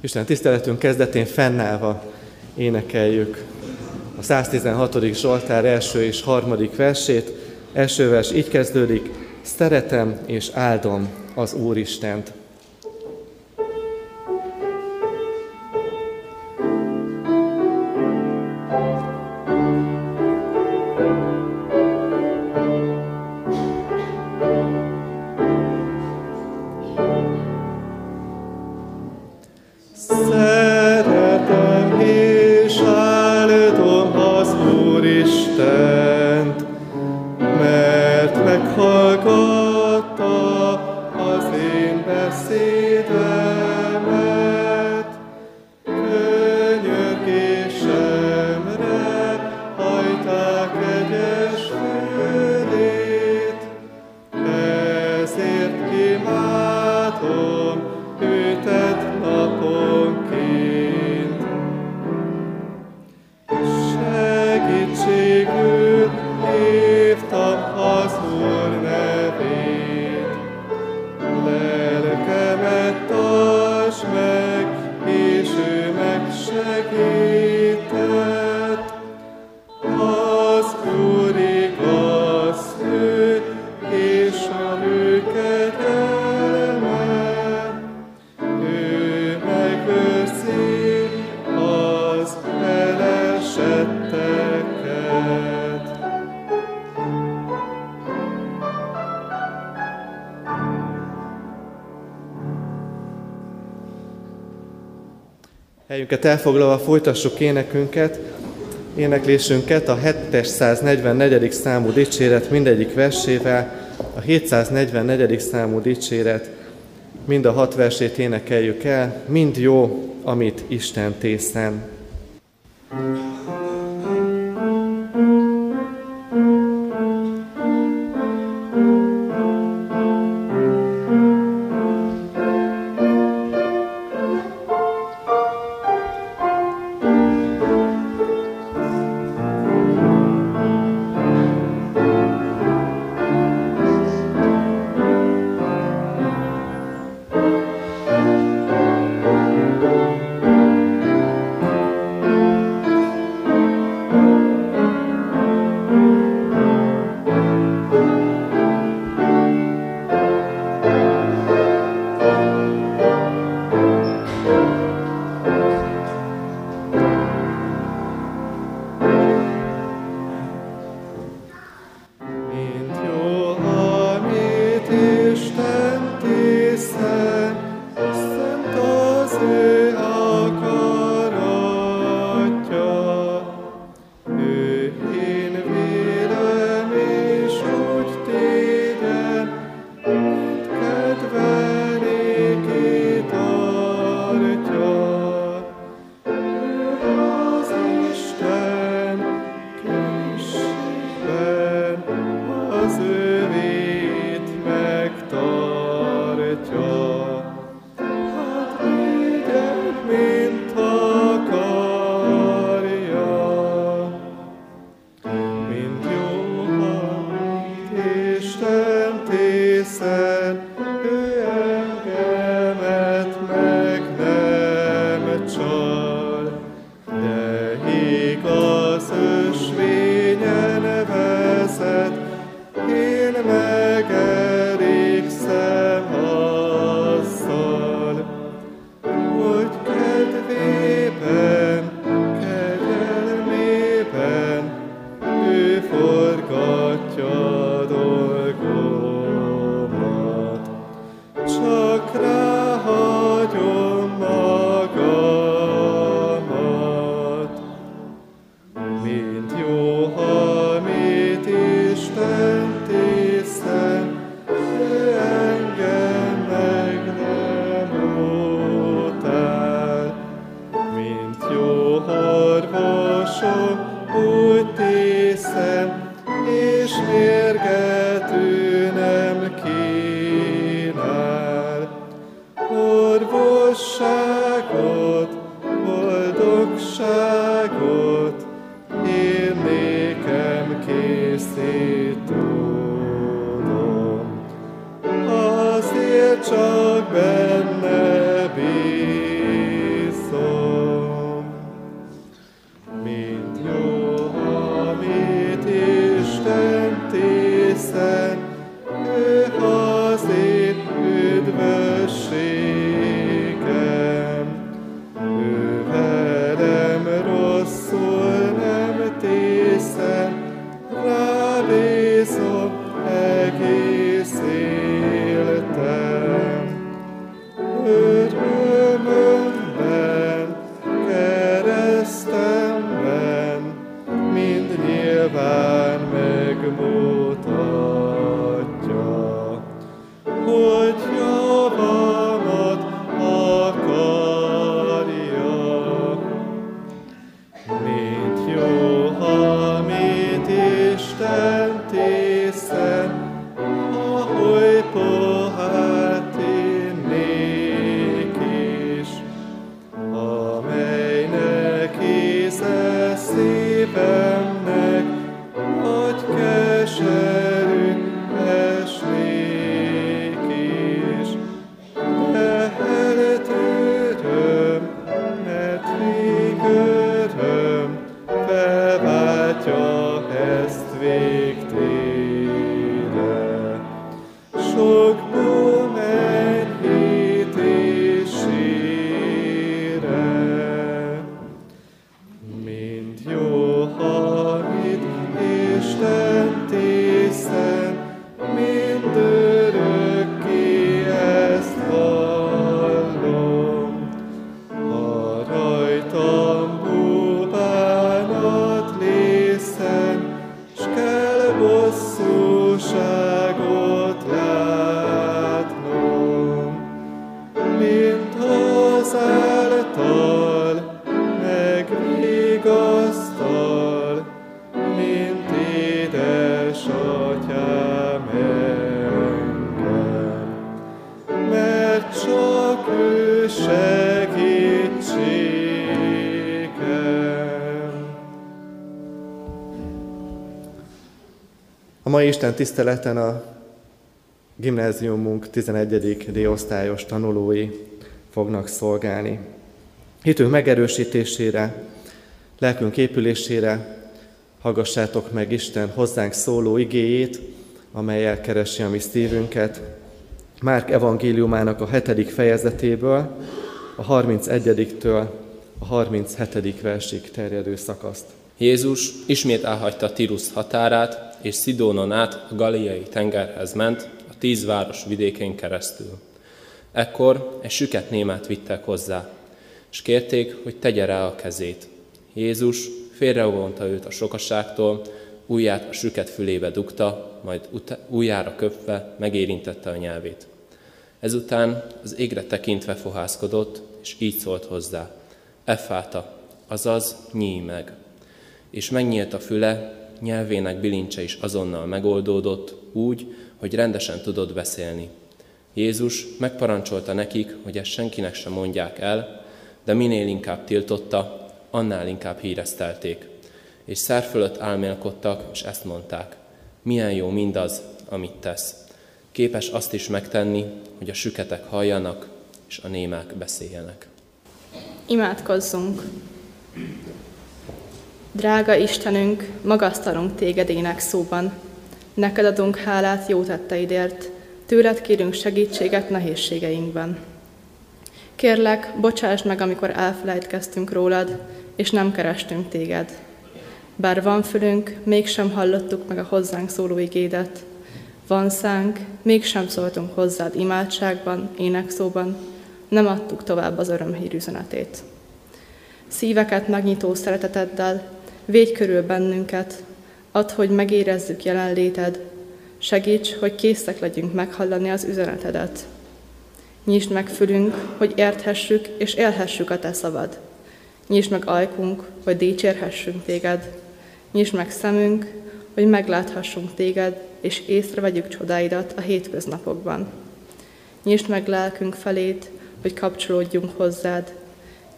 Isten tiszteletünk kezdetén fennállva énekeljük a 116. Zsoltár első és harmadik versét. Első vers így kezdődik, szeretem és áldom az Úristent. Helyünket elfoglalva folytassuk énekünket, éneklésünket a 744. számú dicséret mindegyik versével, a 744. számú dicséret mind a hat versét énekeljük el, mind jó, amit Isten tészen. Mai Isten tiszteleten a gimnáziumunk 11. D-osztályos tanulói fognak szolgálni. Hitünk megerősítésére, lelkünk épülésére hallgassátok meg Isten hozzánk szóló igéjét, amelyel keresi a mi szívünket. Márk evangéliumának a hetedik fejezetéből, a 31-től a 37. versig terjedő szakaszt. Jézus ismét elhagyta Tirus határát, és Szidónon át a Galiai tengerhez ment, a tíz város vidékén keresztül. Ekkor egy süket némát vittek hozzá, és kérték, hogy tegye rá a kezét. Jézus félrevonta őt a sokaságtól, ujját a süket fülébe dugta, majd ujjára köpve megérintette a nyelvét. Ezután az égre tekintve fohászkodott, és így szólt hozzá. Effáta, azaz nyíj meg. És megnyílt a füle, nyelvének bilincse is azonnal megoldódott, úgy, hogy rendesen tudott beszélni. Jézus megparancsolta nekik, hogy ezt senkinek sem mondják el, de minél inkább tiltotta, annál inkább híresztelték. És szár fölött álmélkodtak, és ezt mondták. Milyen jó mindaz, amit tesz. Képes azt is megtenni, hogy a süketek halljanak, és a némák beszéljenek. Imádkozzunk! Drága Istenünk, magasztalunk téged ének szóban. Neked adunk hálát jó tetteidért, tőled kérünk segítséget nehézségeinkben. Kérlek, bocsáss meg, amikor elfelejtkeztünk rólad, és nem kerestünk téged. Bár van fülünk, mégsem hallottuk meg a hozzánk szóló igédet. Van szánk, mégsem szóltunk hozzád imádságban, énekszóban, nem adtuk tovább az örömhír üzenetét. Szíveket megnyitó szereteteddel Védj körül bennünket, add, hogy megérezzük jelenléted, segíts, hogy készek legyünk meghallani az üzenetedet. Nyisd meg fülünk, hogy érthessük és élhessük a te szavad. Nyisd meg ajkunk, hogy dicsérhessünk téged. Nyisd meg szemünk, hogy megláthassunk téged, és észrevegyük csodáidat a hétköznapokban. Nyisd meg lelkünk felét, hogy kapcsolódjunk hozzád,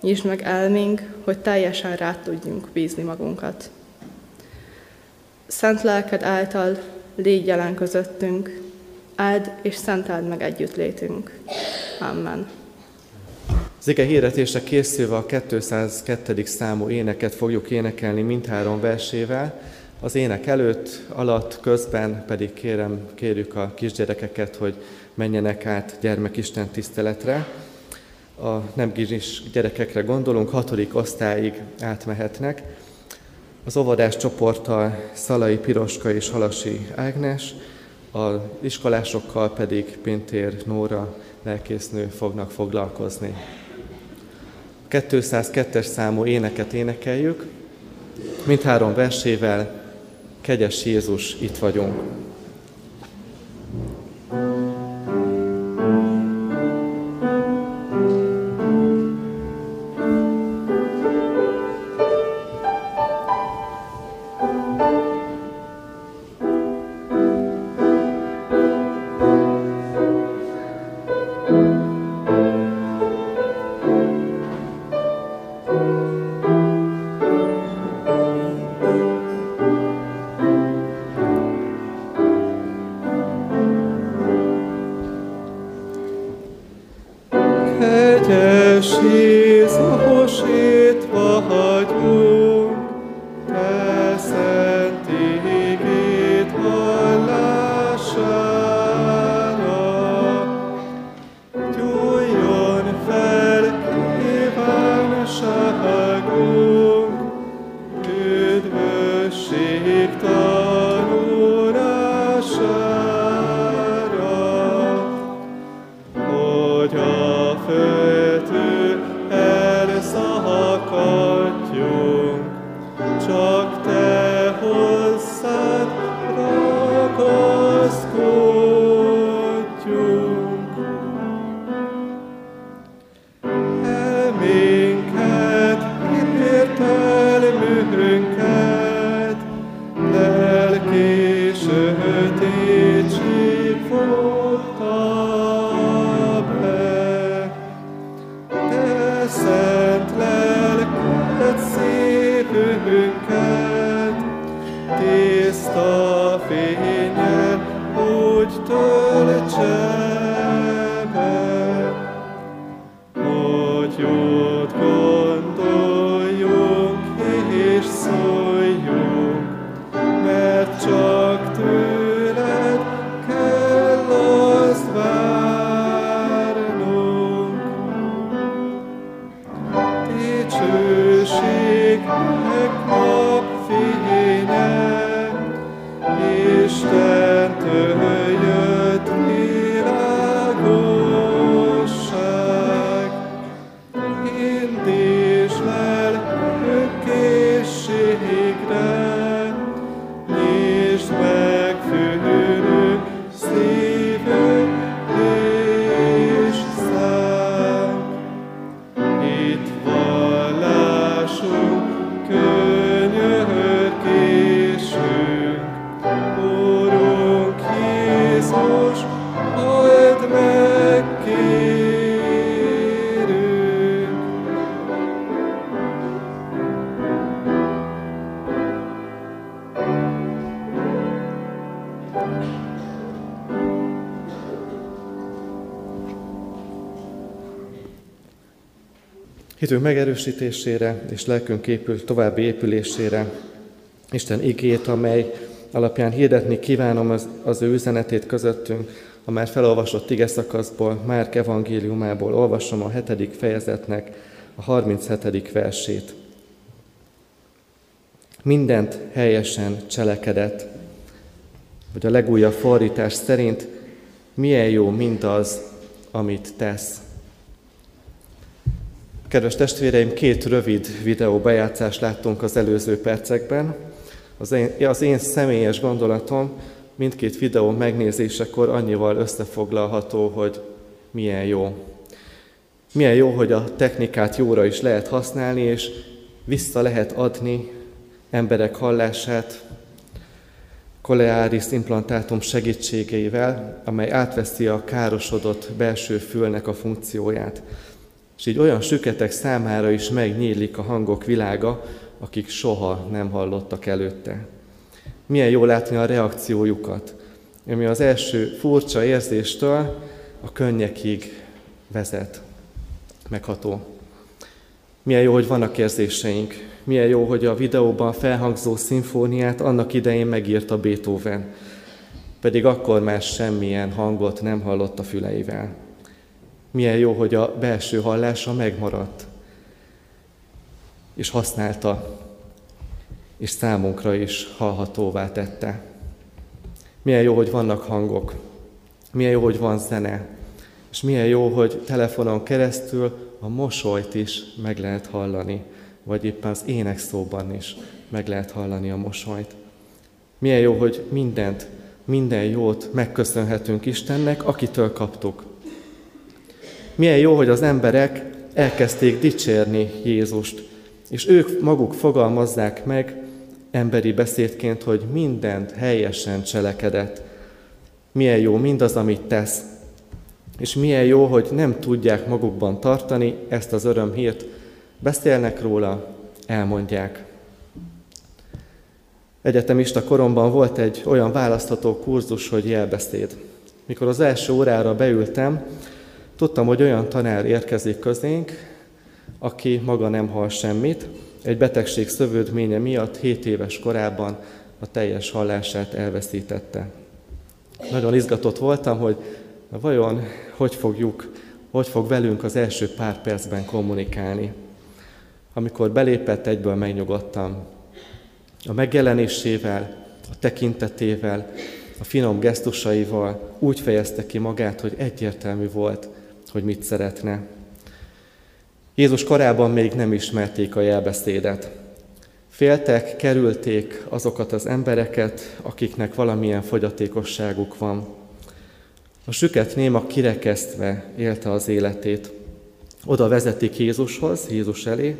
Nyisd meg elménk, hogy teljesen rá tudjunk bízni magunkat. Szent lelked által légy jelen közöttünk, áld és szentáld meg együttlétünk. Amen. Az ige hirdetésre készülve a 202. számú éneket fogjuk énekelni mindhárom versével. Az ének előtt, alatt, közben pedig kérem, kérjük a kisgyerekeket, hogy menjenek át gyermekisten tiszteletre a nem gizsis gyerekekre gondolunk, hatodik osztályig átmehetnek. Az óvodás csoporttal Szalai Piroska és Halasi Ágnes, az iskolásokkal pedig Pintér Nóra lelkésznő fognak foglalkozni. 202-es számú éneket énekeljük, mindhárom versével Kegyes Jézus, itt vagyunk. Dicsőség megkapfénye, Hitünk megerősítésére és lelkünk épül további épülésére Isten igét, amely alapján hirdetni kívánom az, az ő üzenetét közöttünk, a már felolvasott ige szakaszból, Márk evangéliumából olvasom a hetedik fejezetnek a 37. versét. Mindent helyesen cselekedett, vagy a legújabb fordítás szerint milyen jó mindaz, amit tesz. Kedves testvéreim, két rövid videó bejátszást láttunk az előző percekben. Az én, az én személyes gondolatom mindkét videó megnézésekor annyival összefoglalható, hogy milyen jó. Milyen jó, hogy a technikát jóra is lehet használni, és vissza lehet adni emberek hallását koleáris implantátum segítségeivel, amely átveszi a károsodott belső fülnek a funkcióját. És így olyan süketek számára is megnyílik a hangok világa, akik soha nem hallottak előtte. Milyen jó látni a reakciójukat, ami az első furcsa érzéstől a könnyekig vezet. Megható. Milyen jó, hogy vannak érzéseink. Milyen jó, hogy a videóban felhangzó szimfóniát annak idején megírta Beethoven, pedig akkor már semmilyen hangot nem hallott a füleivel. Milyen jó, hogy a belső hallása megmaradt, és használta, és számunkra is hallhatóvá tette. Milyen jó, hogy vannak hangok, milyen jó, hogy van zene, és milyen jó, hogy telefonon keresztül a mosolyt is meg lehet hallani, vagy éppen az ének is meg lehet hallani a mosolyt. Milyen jó, hogy mindent, minden jót megköszönhetünk Istennek, akitől kaptuk. Milyen jó, hogy az emberek elkezdték dicsérni Jézust, és ők maguk fogalmazzák meg emberi beszédként, hogy mindent helyesen cselekedett. Milyen jó mindaz, amit tesz. És milyen jó, hogy nem tudják magukban tartani ezt az örömhírt, beszélnek róla, elmondják. Egyetemista koromban volt egy olyan választható kurzus, hogy jelbeszéd. Mikor az első órára beültem, tudtam, hogy olyan tanár érkezik közénk, aki maga nem hall semmit, egy betegség szövődménye miatt 7 éves korában a teljes hallását elveszítette. Nagyon izgatott voltam, hogy vajon hogy fogjuk, hogy fog velünk az első pár percben kommunikálni. Amikor belépett, egyből megnyugodtam. A megjelenésével, a tekintetével, a finom gesztusaival úgy fejezte ki magát, hogy egyértelmű volt, hogy mit szeretne. Jézus korában még nem ismerték a jelbeszédet. Féltek, kerülték azokat az embereket, akiknek valamilyen fogyatékosságuk van. A süket néma kirekesztve élte az életét. Oda vezetik Jézushoz, Jézus elé,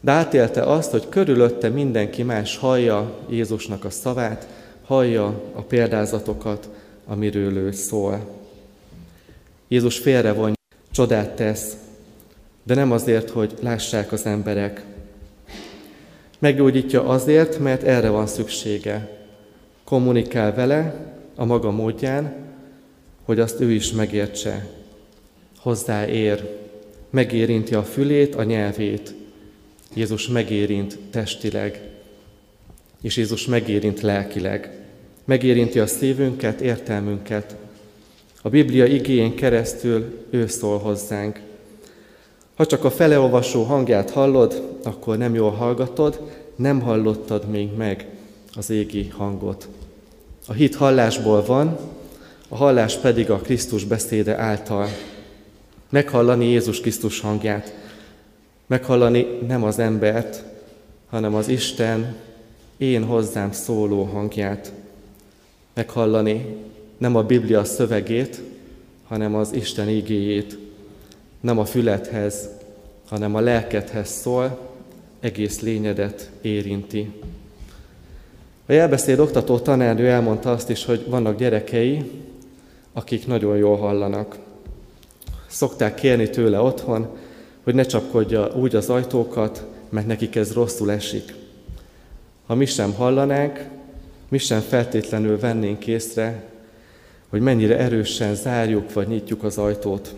de átélte azt, hogy körülötte mindenki más hallja Jézusnak a szavát, hallja a példázatokat, amiről ő szól. Jézus félrevonja, csodát tesz, de nem azért, hogy lássák az emberek. Meggyógyítja azért, mert erre van szüksége. Kommunikál vele a maga módján, hogy azt ő is megértse. Hozzáér, megérinti a fülét, a nyelvét. Jézus megérint testileg, és Jézus megérint lelkileg. Megérinti a szívünket, értelmünket. A Biblia igényén keresztül ő szól hozzánk. Ha csak a feleolvasó hangját hallod, akkor nem jól hallgatod, nem hallottad még meg az égi hangot. A hit hallásból van, a hallás pedig a Krisztus beszéde által. Meghallani Jézus Krisztus hangját, meghallani nem az embert, hanem az Isten én hozzám szóló hangját. Meghallani nem a Biblia szövegét, hanem az Isten igéjét. Nem a fülethez, hanem a lelkedhez szól, egész lényedet érinti. A jelbeszéd oktató tanárnő elmondta azt is, hogy vannak gyerekei, akik nagyon jól hallanak. Szokták kérni tőle otthon, hogy ne csapkodja úgy az ajtókat, mert nekik ez rosszul esik. Ha mi sem hallanánk, mi sem feltétlenül vennénk észre, hogy mennyire erősen zárjuk vagy nyitjuk az ajtót.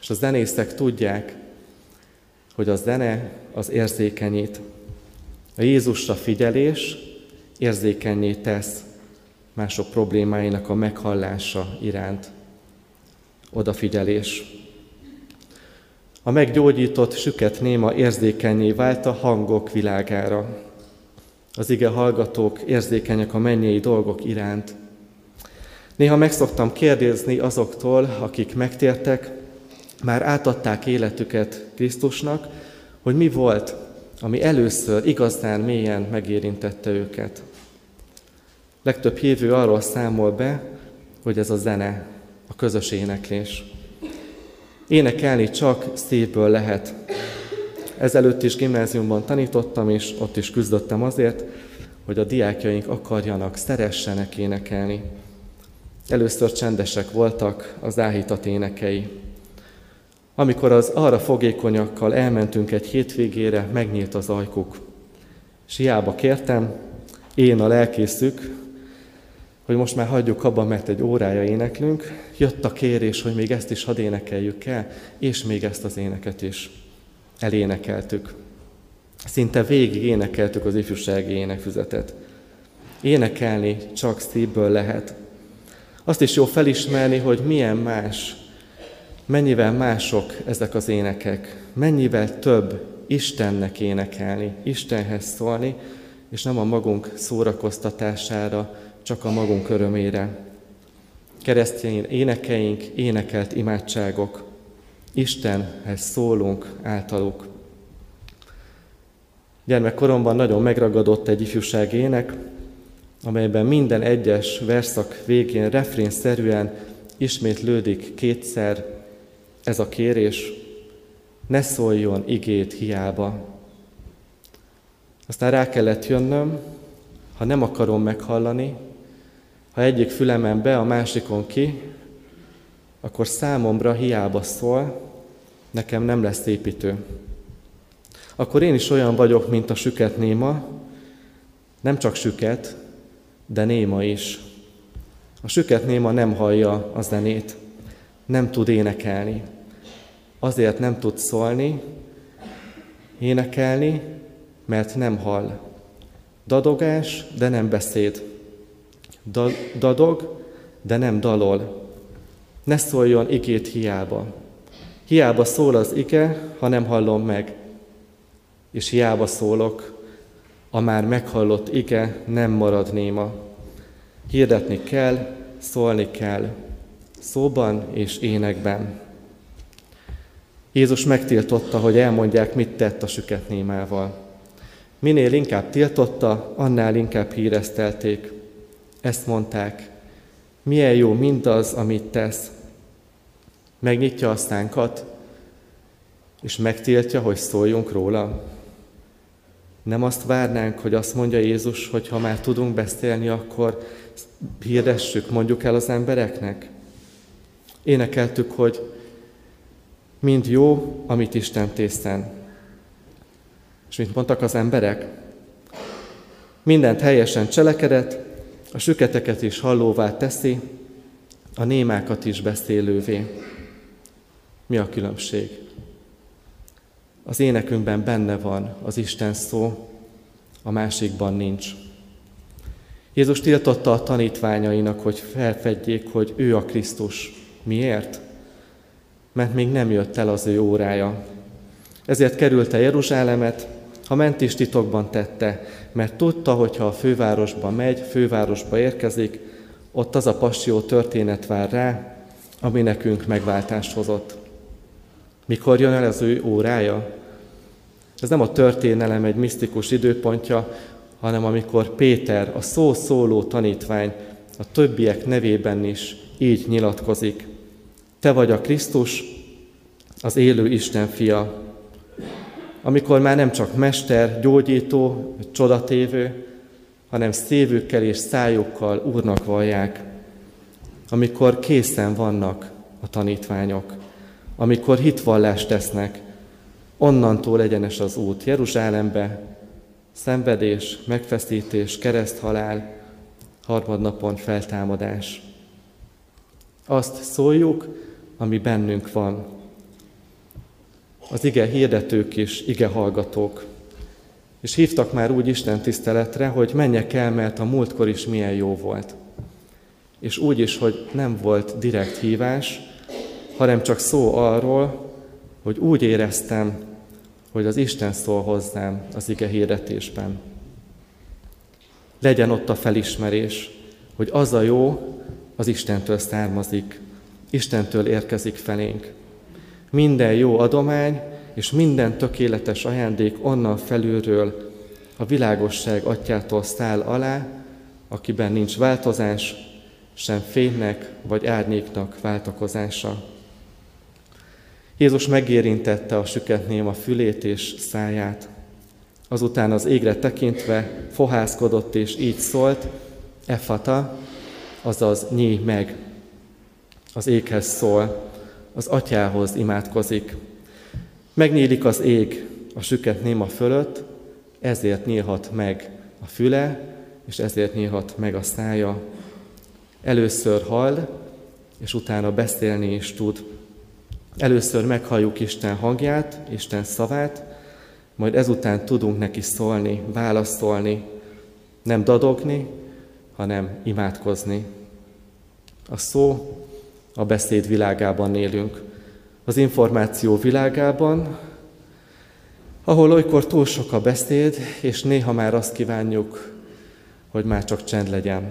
És a zenészek tudják, hogy a zene az érzékenyít. A Jézusra figyelés érzékenyé tesz mások problémáinak a meghallása iránt. Odafigyelés. A meggyógyított süket néma érzékenyé vált a hangok világára. Az ige hallgatók érzékenyek a mennyei dolgok iránt. Néha megszoktam kérdezni azoktól, akik megtértek, már átadták életüket Krisztusnak, hogy mi volt, ami először igazán mélyen megérintette őket. Legtöbb hívő arról számol be, hogy ez a zene, a közös éneklés. Énekelni csak szívből lehet. Ezelőtt is gimnáziumban tanítottam, és ott is küzdöttem azért, hogy a diákjaink akarjanak, szeressenek énekelni. Először csendesek voltak az áhítat énekei. Amikor az arra fogékonyakkal elmentünk egy hétvégére, megnyílt az ajkuk. És hiába kértem, én a lelkészük, hogy most már hagyjuk abba, mert egy órája éneklünk, jött a kérés, hogy még ezt is hadd énekeljük el, és még ezt az éneket is elénekeltük. Szinte végig énekeltük az ifjúsági énekfüzetet. Énekelni csak szívből lehet. Azt is jó felismerni, hogy milyen más, mennyivel mások ezek az énekek, mennyivel több Istennek énekelni, Istenhez szólni, és nem a magunk szórakoztatására, csak a magunk örömére. Keresztény énekeink, énekelt imádságok, Istenhez szólunk általuk. Gyermekkoromban nagyon megragadott egy ifjúság ének, amelyben minden egyes verszak végén refrénszerűen ismétlődik kétszer ez a kérés, ne szóljon igét hiába. Aztán rá kellett jönnöm, ha nem akarom meghallani, ha egyik fülemen be, a másikon ki, akkor számomra hiába szól, nekem nem lesz építő. Akkor én is olyan vagyok, mint a süket néma, nem csak süket, de néma is. A süket néma nem hallja a zenét, nem tud énekelni. Azért nem tud szólni, énekelni, mert nem hall. Dadogás, de nem beszéd dadog, de nem dalol. Ne szóljon igét hiába. Hiába szól az ige, ha nem hallom meg. És hiába szólok, a már meghallott ige nem marad néma. Hirdetni kell, szólni kell, szóban és énekben. Jézus megtiltotta, hogy elmondják, mit tett a süket némával. Minél inkább tiltotta, annál inkább híresztelték. Ezt mondták, milyen jó mindaz, amit tesz. Megnyitja a szánkat, és megtiltja, hogy szóljunk róla. Nem azt várnánk, hogy azt mondja Jézus, hogy ha már tudunk beszélni, akkor hirdessük, mondjuk el az embereknek. Énekeltük, hogy mind jó, amit Isten tészen. És mint mondtak az emberek, mindent helyesen cselekedett, a süketeket is hallóvá teszi, a némákat is beszélővé. Mi a különbség? Az énekünkben benne van az Isten szó, a másikban nincs. Jézus tiltotta a tanítványainak, hogy felfedjék, hogy ő a Krisztus. Miért? Mert még nem jött el az ő órája. Ezért került el Jeruzsálemet, ha ment is titokban tette, mert tudta, hogy ha a fővárosba megy, fővárosba érkezik, ott az a passió történet vár rá, ami nekünk megváltást hozott. Mikor jön el az ő órája? Ez nem a történelem egy misztikus időpontja, hanem amikor Péter, a szó szóló tanítvány, a többiek nevében is így nyilatkozik. Te vagy a Krisztus, az élő Isten fia. Amikor már nem csak mester, gyógyító, csodatévő, hanem szívükkel és szájukkal Úrnak vallják. Amikor készen vannak a tanítványok, amikor hitvallást tesznek, onnantól egyenes az út Jeruzsálembe, szenvedés, megfeszítés, kereszthalál, harmadnapon feltámadás. Azt szóljuk, ami bennünk van. Az ige hirdetők is, ige hallgatók. És hívtak már úgy Isten tiszteletre, hogy menjek el, mert a múltkor is milyen jó volt. És úgy is, hogy nem volt direkt hívás, hanem csak szó arról, hogy úgy éreztem, hogy az Isten szól hozzám az ige hirdetésben. Legyen ott a felismerés, hogy az a jó az Istentől származik, Istentől érkezik felénk. Minden jó adomány és minden tökéletes ajándék onnan felülről a világosság atyától száll alá, akiben nincs változás, sem fénynek vagy árnyéknak váltakozása. Jézus megérintette a süket néma fülét és száját. Azután az égre tekintve fohászkodott és így szólt, Efata, azaz nyíj meg. Az éghez szól, az atyához imádkozik. Megnyílik az ég a süket néma fölött, ezért nyílhat meg a füle, és ezért nyílhat meg a szája. Először hall, és utána beszélni is tud. Először meghalljuk Isten hangját, Isten szavát, majd ezután tudunk neki szólni, válaszolni, nem dadogni, hanem imádkozni. A szó, a beszéd világában élünk. Az információ világában, ahol olykor túl sok a beszéd, és néha már azt kívánjuk, hogy már csak csend legyen.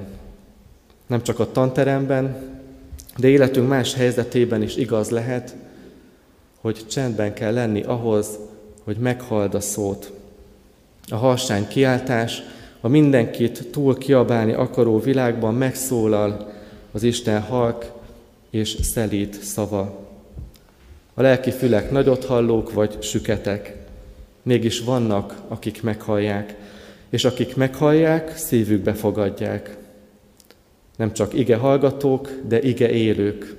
Nem csak a tanteremben, de életünk más helyzetében is igaz lehet, hogy csendben kell lenni ahhoz, hogy meghald a szót. A harsány kiáltás, a mindenkit túl kiabálni akaró világban megszólal az Isten halk és szelít szava. A lelki fülek nagyot hallók vagy süketek, mégis vannak, akik meghallják, és akik meghallják, szívükbe fogadják. Nem csak ige hallgatók, de ige élők,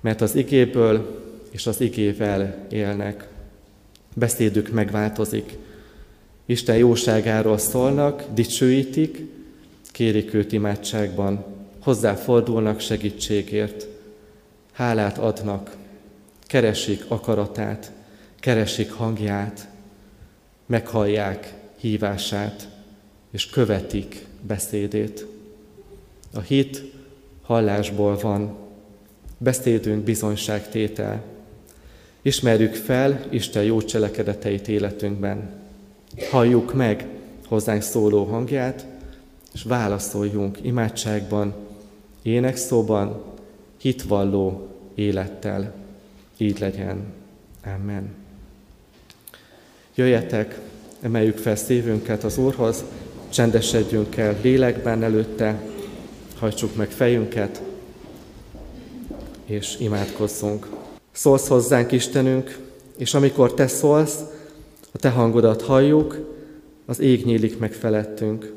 mert az igéből és az igével élnek. Beszédük megváltozik. Isten jóságáról szólnak, dicsőítik, kérik őt imádságban, hozzáfordulnak segítségért, hálát adnak, keresik akaratát, keresik hangját, meghallják hívását, és követik beszédét. A hit hallásból van, beszédünk bizonyságtétel. Ismerjük fel Isten jó cselekedeteit életünkben. Halljuk meg hozzánk szóló hangját, és válaszoljunk imádságban, énekszóban, hitvalló élettel. Így legyen. Amen. Jöjjetek, emeljük fel szívünket az Úrhoz, csendesedjünk el lélekben előtte, hajtsuk meg fejünket, és imádkozzunk. Szólsz hozzánk, Istenünk, és amikor Te szólsz, a Te hangodat halljuk, az ég nyílik meg felettünk.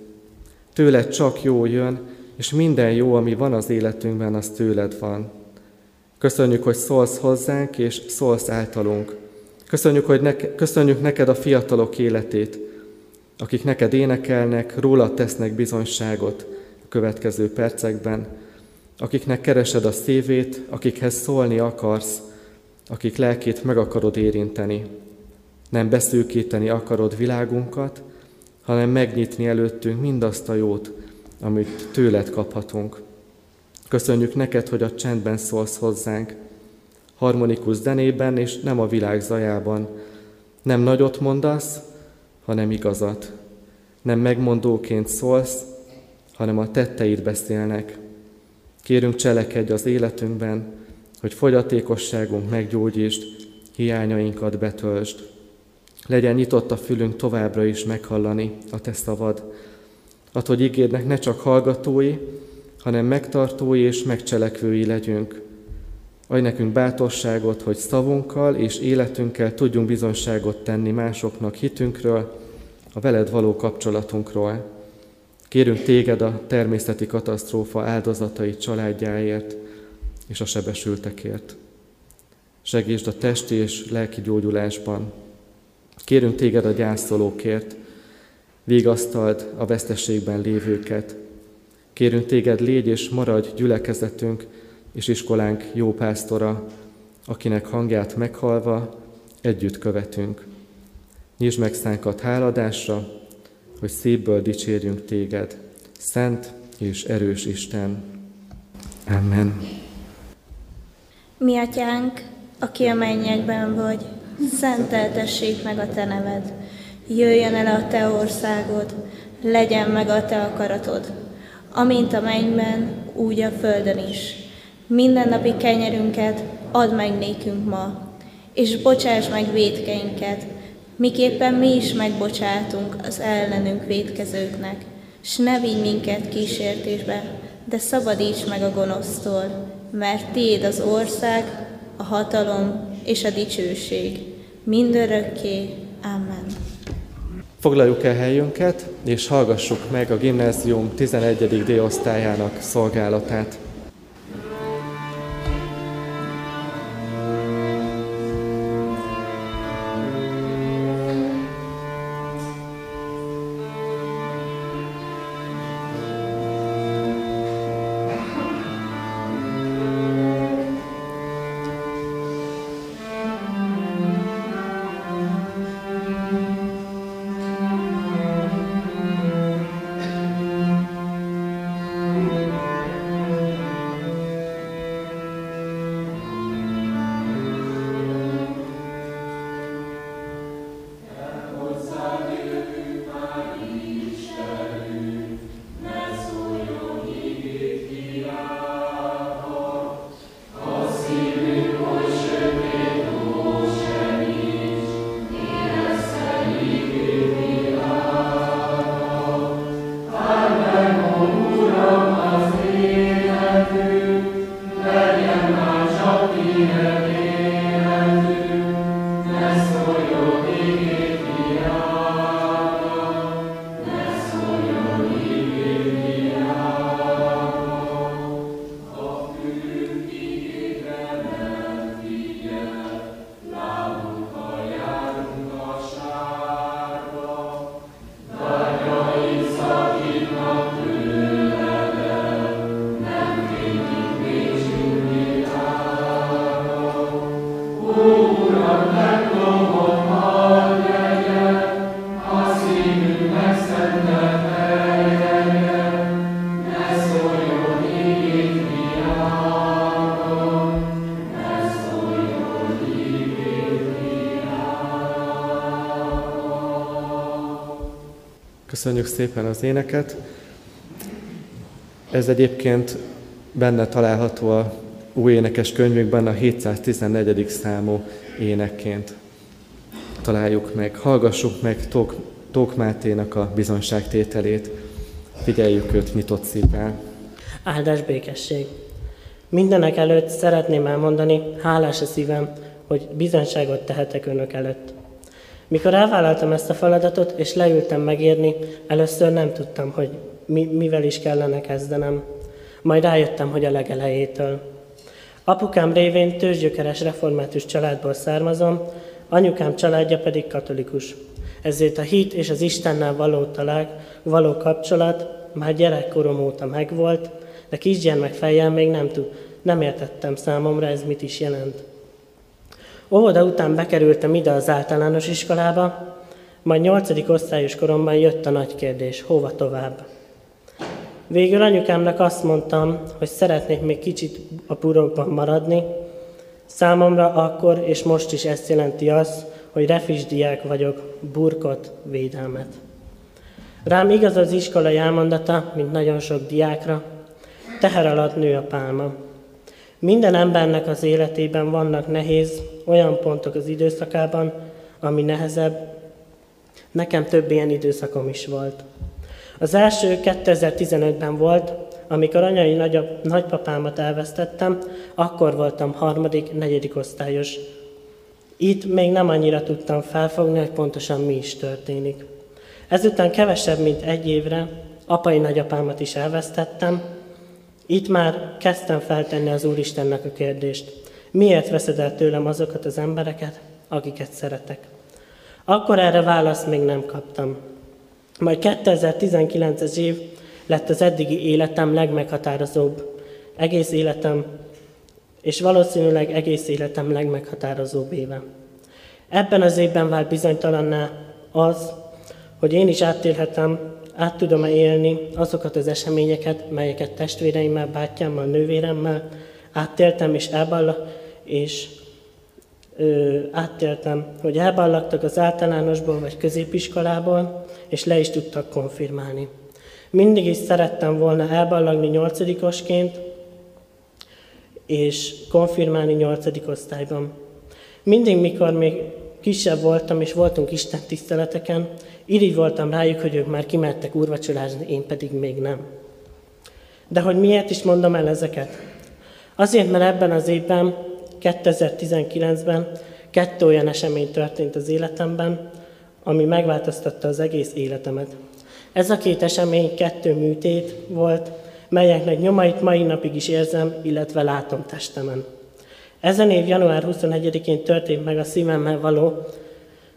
Tőled csak jó jön, és minden jó, ami van az életünkben, az tőled van. Köszönjük, hogy szólsz hozzánk, és szólsz általunk. Köszönjük, hogy neke, köszönjük neked a fiatalok életét, akik neked énekelnek, rólad tesznek bizonyságot a következő percekben, akiknek keresed a szívét, akikhez szólni akarsz, akik lelkét meg akarod érinteni. Nem beszűkíteni akarod világunkat, hanem megnyitni előttünk mindazt a jót, amit tőled kaphatunk. Köszönjük neked, hogy a csendben szólsz hozzánk, harmonikus zenében és nem a világ zajában. Nem nagyot mondasz, hanem igazat. Nem megmondóként szólsz, hanem a tetteid beszélnek. Kérünk cselekedj az életünkben, hogy fogyatékosságunk meggyógyítsd, hiányainkat betöltsd. Legyen nyitott a fülünk továbbra is meghallani a te szavad. Add, hogy ígédnek ne csak hallgatói, hanem megtartói és megcselekvői legyünk. Adj nekünk bátorságot, hogy szavunkkal és életünkkel tudjunk bizonyságot tenni másoknak hitünkről, a veled való kapcsolatunkról. Kérünk téged a természeti katasztrófa áldozatai családjáért és a sebesültekért. Segítsd a testi és lelki gyógyulásban. Kérünk téged a gyászolókért, vigasztald a vesztességben lévőket. Kérünk téged, légy és maradj gyülekezetünk és iskolánk jó pásztora, akinek hangját meghalva együtt követünk. Nyisd meg szánkat háladásra, hogy szívből dicsérjünk téged, szent és erős Isten. Amen. Mi atyánk, aki a mennyekben vagy, szenteltessék meg a te neved. Jöjjön el a te országod, legyen meg a te akaratod, amint a mennyben, úgy a földön is. Minden napi kenyerünket add meg nékünk ma, és bocsáss meg védkeinket, miképpen mi is megbocsátunk az ellenünk védkezőknek, s ne vigy minket kísértésbe, de szabadíts meg a gonosztól, mert Tiéd az ország, a hatalom és a dicsőség, mindörökké. Amen. Foglaljuk el helyünket, és hallgassuk meg a gimnázium 11. D-osztályának szolgálatát. Yeah. Köszönjük szépen az éneket. Ez egyébként benne található a új énekes könyvünkben a 714. számú énekként találjuk meg. Hallgassuk meg Tók, Tók Máténak a bizonságtételét. Figyeljük őt nyitott szívvel. Áldás békesség! Mindenek előtt szeretném elmondani, hálás a szívem, hogy bizonságot tehetek önök előtt. Mikor elvállaltam ezt a feladatot, és leültem megírni, először nem tudtam, hogy mi, mivel is kellene kezdenem. Majd rájöttem, hogy a legelejétől. Apukám révén tőzsgyökeres református családból származom, anyukám családja pedig katolikus. Ezért a hit és az Istennel való talág, való kapcsolat már gyerekkorom óta megvolt, de kisgyermek fejjel még nem, tud, nem értettem számomra ez mit is jelent. Óvoda után bekerültem ide az általános iskolába, majd nyolcadik osztályos koromban jött a nagy kérdés, hova tovább. Végül anyukámnak azt mondtam, hogy szeretnék még kicsit a purokban maradni. Számomra akkor és most is ezt jelenti az, hogy refisdiák vagyok, burkot, védelmet. Rám igaz az iskolai elmondata, mint nagyon sok diákra, teher alatt nő a pálma. Minden embernek az életében vannak nehéz, olyan pontok az időszakában, ami nehezebb. Nekem több ilyen időszakom is volt. Az első 2015-ben volt, amikor anyai nagyobb, nagypapámat elvesztettem, akkor voltam harmadik, negyedik osztályos. Itt még nem annyira tudtam felfogni, hogy pontosan mi is történik. Ezután kevesebb, mint egy évre apai nagyapámat is elvesztettem. Itt már kezdtem feltenni az Úristennek a kérdést. Miért veszed el tőlem azokat az embereket, akiket szeretek? Akkor erre választ még nem kaptam. Majd 2019-es év lett az eddigi életem legmeghatározóbb, egész életem, és valószínűleg egész életem legmeghatározóbb éve. Ebben az évben vált bizonytalanná az, hogy én is átélhetem, át tudom-e élni azokat az eseményeket, melyeket testvéreimmel, bátyámmal, nővéremmel átéltem, és elballa, és ö, áttéltem, hogy elballagtak az általánosból vagy középiskolából, és le is tudtak konfirmálni. Mindig is szerettem volna elballagni nyolcadikosként, és konfirmálni nyolcadik osztályban. Mindig, mikor még kisebb voltam, és voltunk Isten tiszteleteken, irigy voltam rájuk, hogy ők már kimertek úrvacsorázni, én pedig még nem. De hogy miért is mondom el ezeket? Azért, mert ebben az évben, 2019-ben kettő olyan esemény történt az életemben, ami megváltoztatta az egész életemet. Ez a két esemény kettő műtét volt, melyeknek nyomait mai napig is érzem, illetve látom testemen. Ezen év január 21-én történt meg a szívemmel való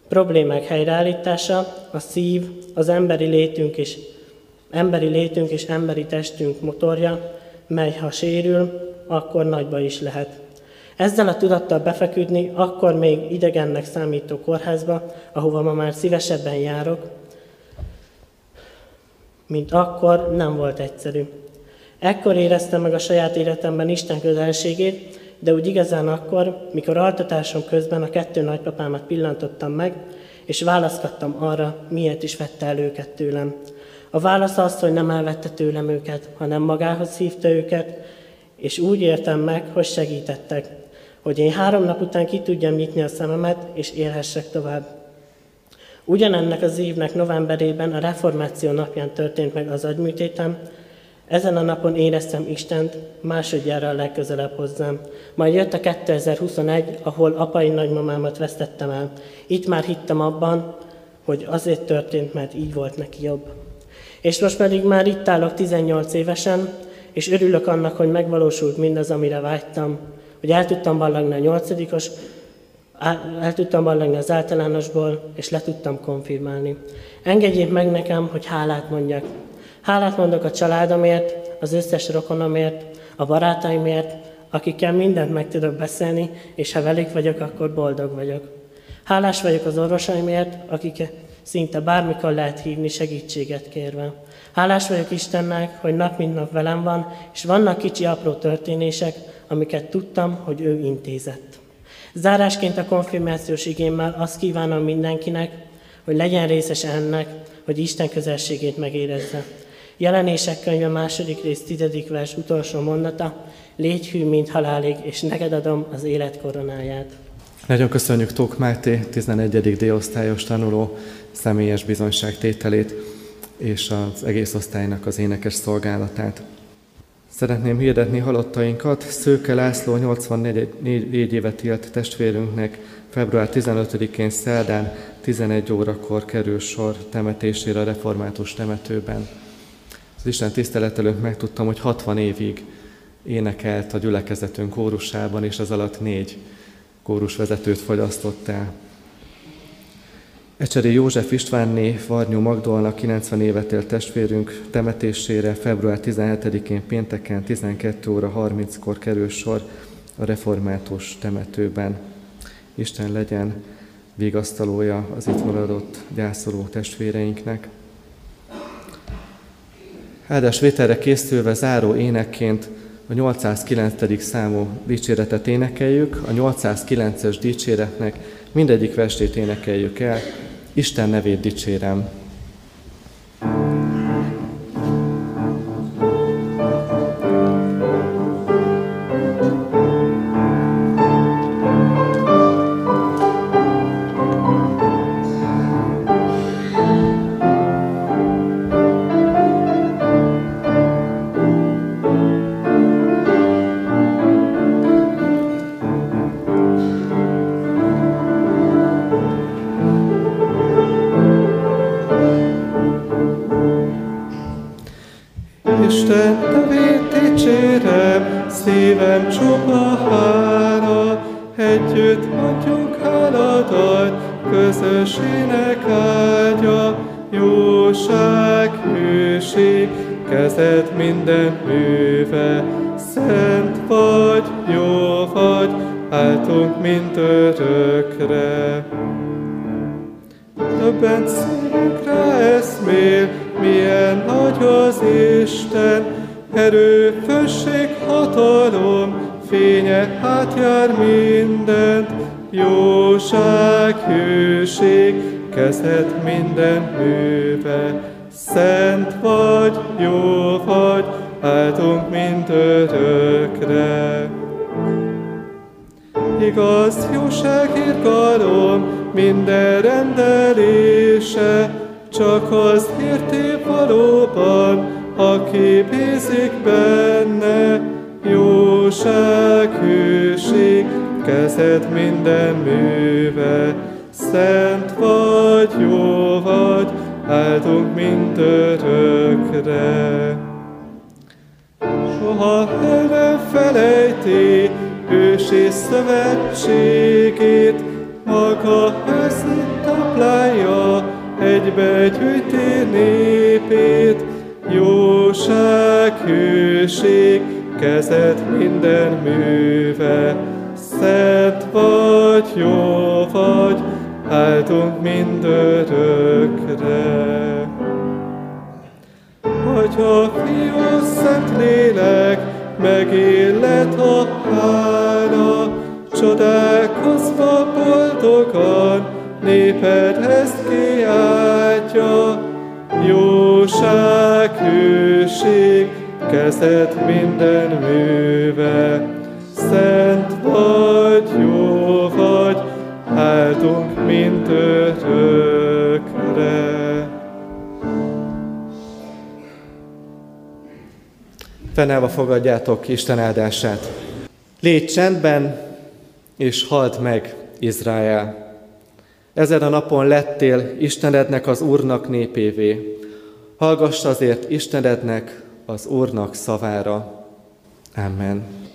problémák helyreállítása, a szív, az emberi létünk és emberi létünk és emberi testünk motorja, mely ha sérül, akkor nagyba is lehet. Ezzel a tudattal befeküdni, akkor még idegennek számító kórházba, ahova ma már szívesebben járok, mint akkor nem volt egyszerű. Ekkor éreztem meg a saját életemben Isten közelségét, de úgy igazán akkor, mikor altatásom közben a kettő nagypapámat pillantottam meg, és választottam arra, miért is vette el őket tőlem. A válasz az, hogy nem elvette tőlem őket, hanem magához hívta őket, és úgy értem meg, hogy segítettek, hogy én három nap után ki tudjam nyitni a szememet, és élhessek tovább. Ugyanennek az évnek novemberében a reformáció napján történt meg az agyműtétem, ezen a napon éreztem Istent másodjára a legközelebb hozzám. Majd jött a 2021, ahol apai nagymamámat vesztettem el. Itt már hittem abban, hogy azért történt, mert így volt neki jobb. És most pedig már itt állok 18 évesen, és örülök annak, hogy megvalósult mindaz, amire vágytam, hogy el tudtam ballagni a nyolcadikos, el tudtam ballagni az általánosból, és le tudtam konfirmálni. Engedjék meg nekem, hogy hálát mondjak. Hálát mondok a családomért, az összes rokonomért, a barátaimért, akikkel mindent meg tudok beszélni, és ha velük vagyok, akkor boldog vagyok. Hálás vagyok az orvosaimért, akik szinte bármikor lehet hívni segítséget kérve. Hálás vagyok Istennek, hogy nap mint nap velem van, és vannak kicsi apró történések, amiket tudtam, hogy ő intézett. Zárásként a konfirmációs igémmel azt kívánom mindenkinek, hogy legyen részes ennek, hogy Isten közelségét megérezze. Jelenések könyve második rész, tizedik vers utolsó mondata, légy hű, mint halálig, és neked adom az élet koronáját. Nagyon köszönjük Tók Máté, 11. D-osztályos tanuló személyes bizonyságtételét és az egész osztálynak az énekes szolgálatát. Szeretném hirdetni halottainkat. Szőke László 84 évet élt testvérünknek február 15-én szerdán 11 órakor kerül sor temetésére a református temetőben az Isten tisztelet előtt megtudtam, hogy 60 évig énekelt a gyülekezetünk kórusában, és ez alatt négy kórusvezetőt fogyasztott el. Ecseri József Istvánné Varnyó Magdolna 90 évet élt testvérünk temetésére február 17-én pénteken 12 óra 30-kor kerül sor a református temetőben. Isten legyen vigasztalója az itt maradott gyászoló testvéreinknek. Áldásvételre készülve záró énekként a 809. számú dicséretet énekeljük, a 809-es dicséretnek mindegyik versét énekeljük el, Isten nevét dicsérem. dicsérem, szívem csupa hála, együtt adjunk háladat, közös ének ágya, jóság, hűség, kezed minden műve, szent vagy, jó vagy, áltunk mind örökre. Többen szívünkre eszmél, milyen nagy az Isten, erő, fösség, hatalom, fénye átjár mindent, jóság, hőség, kezdhet minden hőbe. Szent vagy, jó vagy, áldunk mind örökre. Igaz, jóság, irgalom, minden rendelése, csak az érté valóban, aki bízik benne, jóság, hűség, kezed minden műve, szent vagy, jó vagy, áldunk mind örökre. Soha el nem felejti ős és szövetségét, maga őszi táplálja, egybe gyűjti népét, igazság, hűség, kezed minden műve, szent vagy, jó vagy, áldunk mindörökre. Atya, fiú, szent lélek, megillet a hála, csodálkozva boldogan, néped ezt kiáltja, jóság ő dicsőség, kezed minden műve. Szent vagy, jó vagy, áldunk mint örökre. Fennállva fogadjátok Isten áldását. Légy csendben, és halt meg, Izrael. Ezen a napon lettél Istenednek az Úrnak népévé. Hallgass azért Istenednek, az Úrnak szavára. Amen.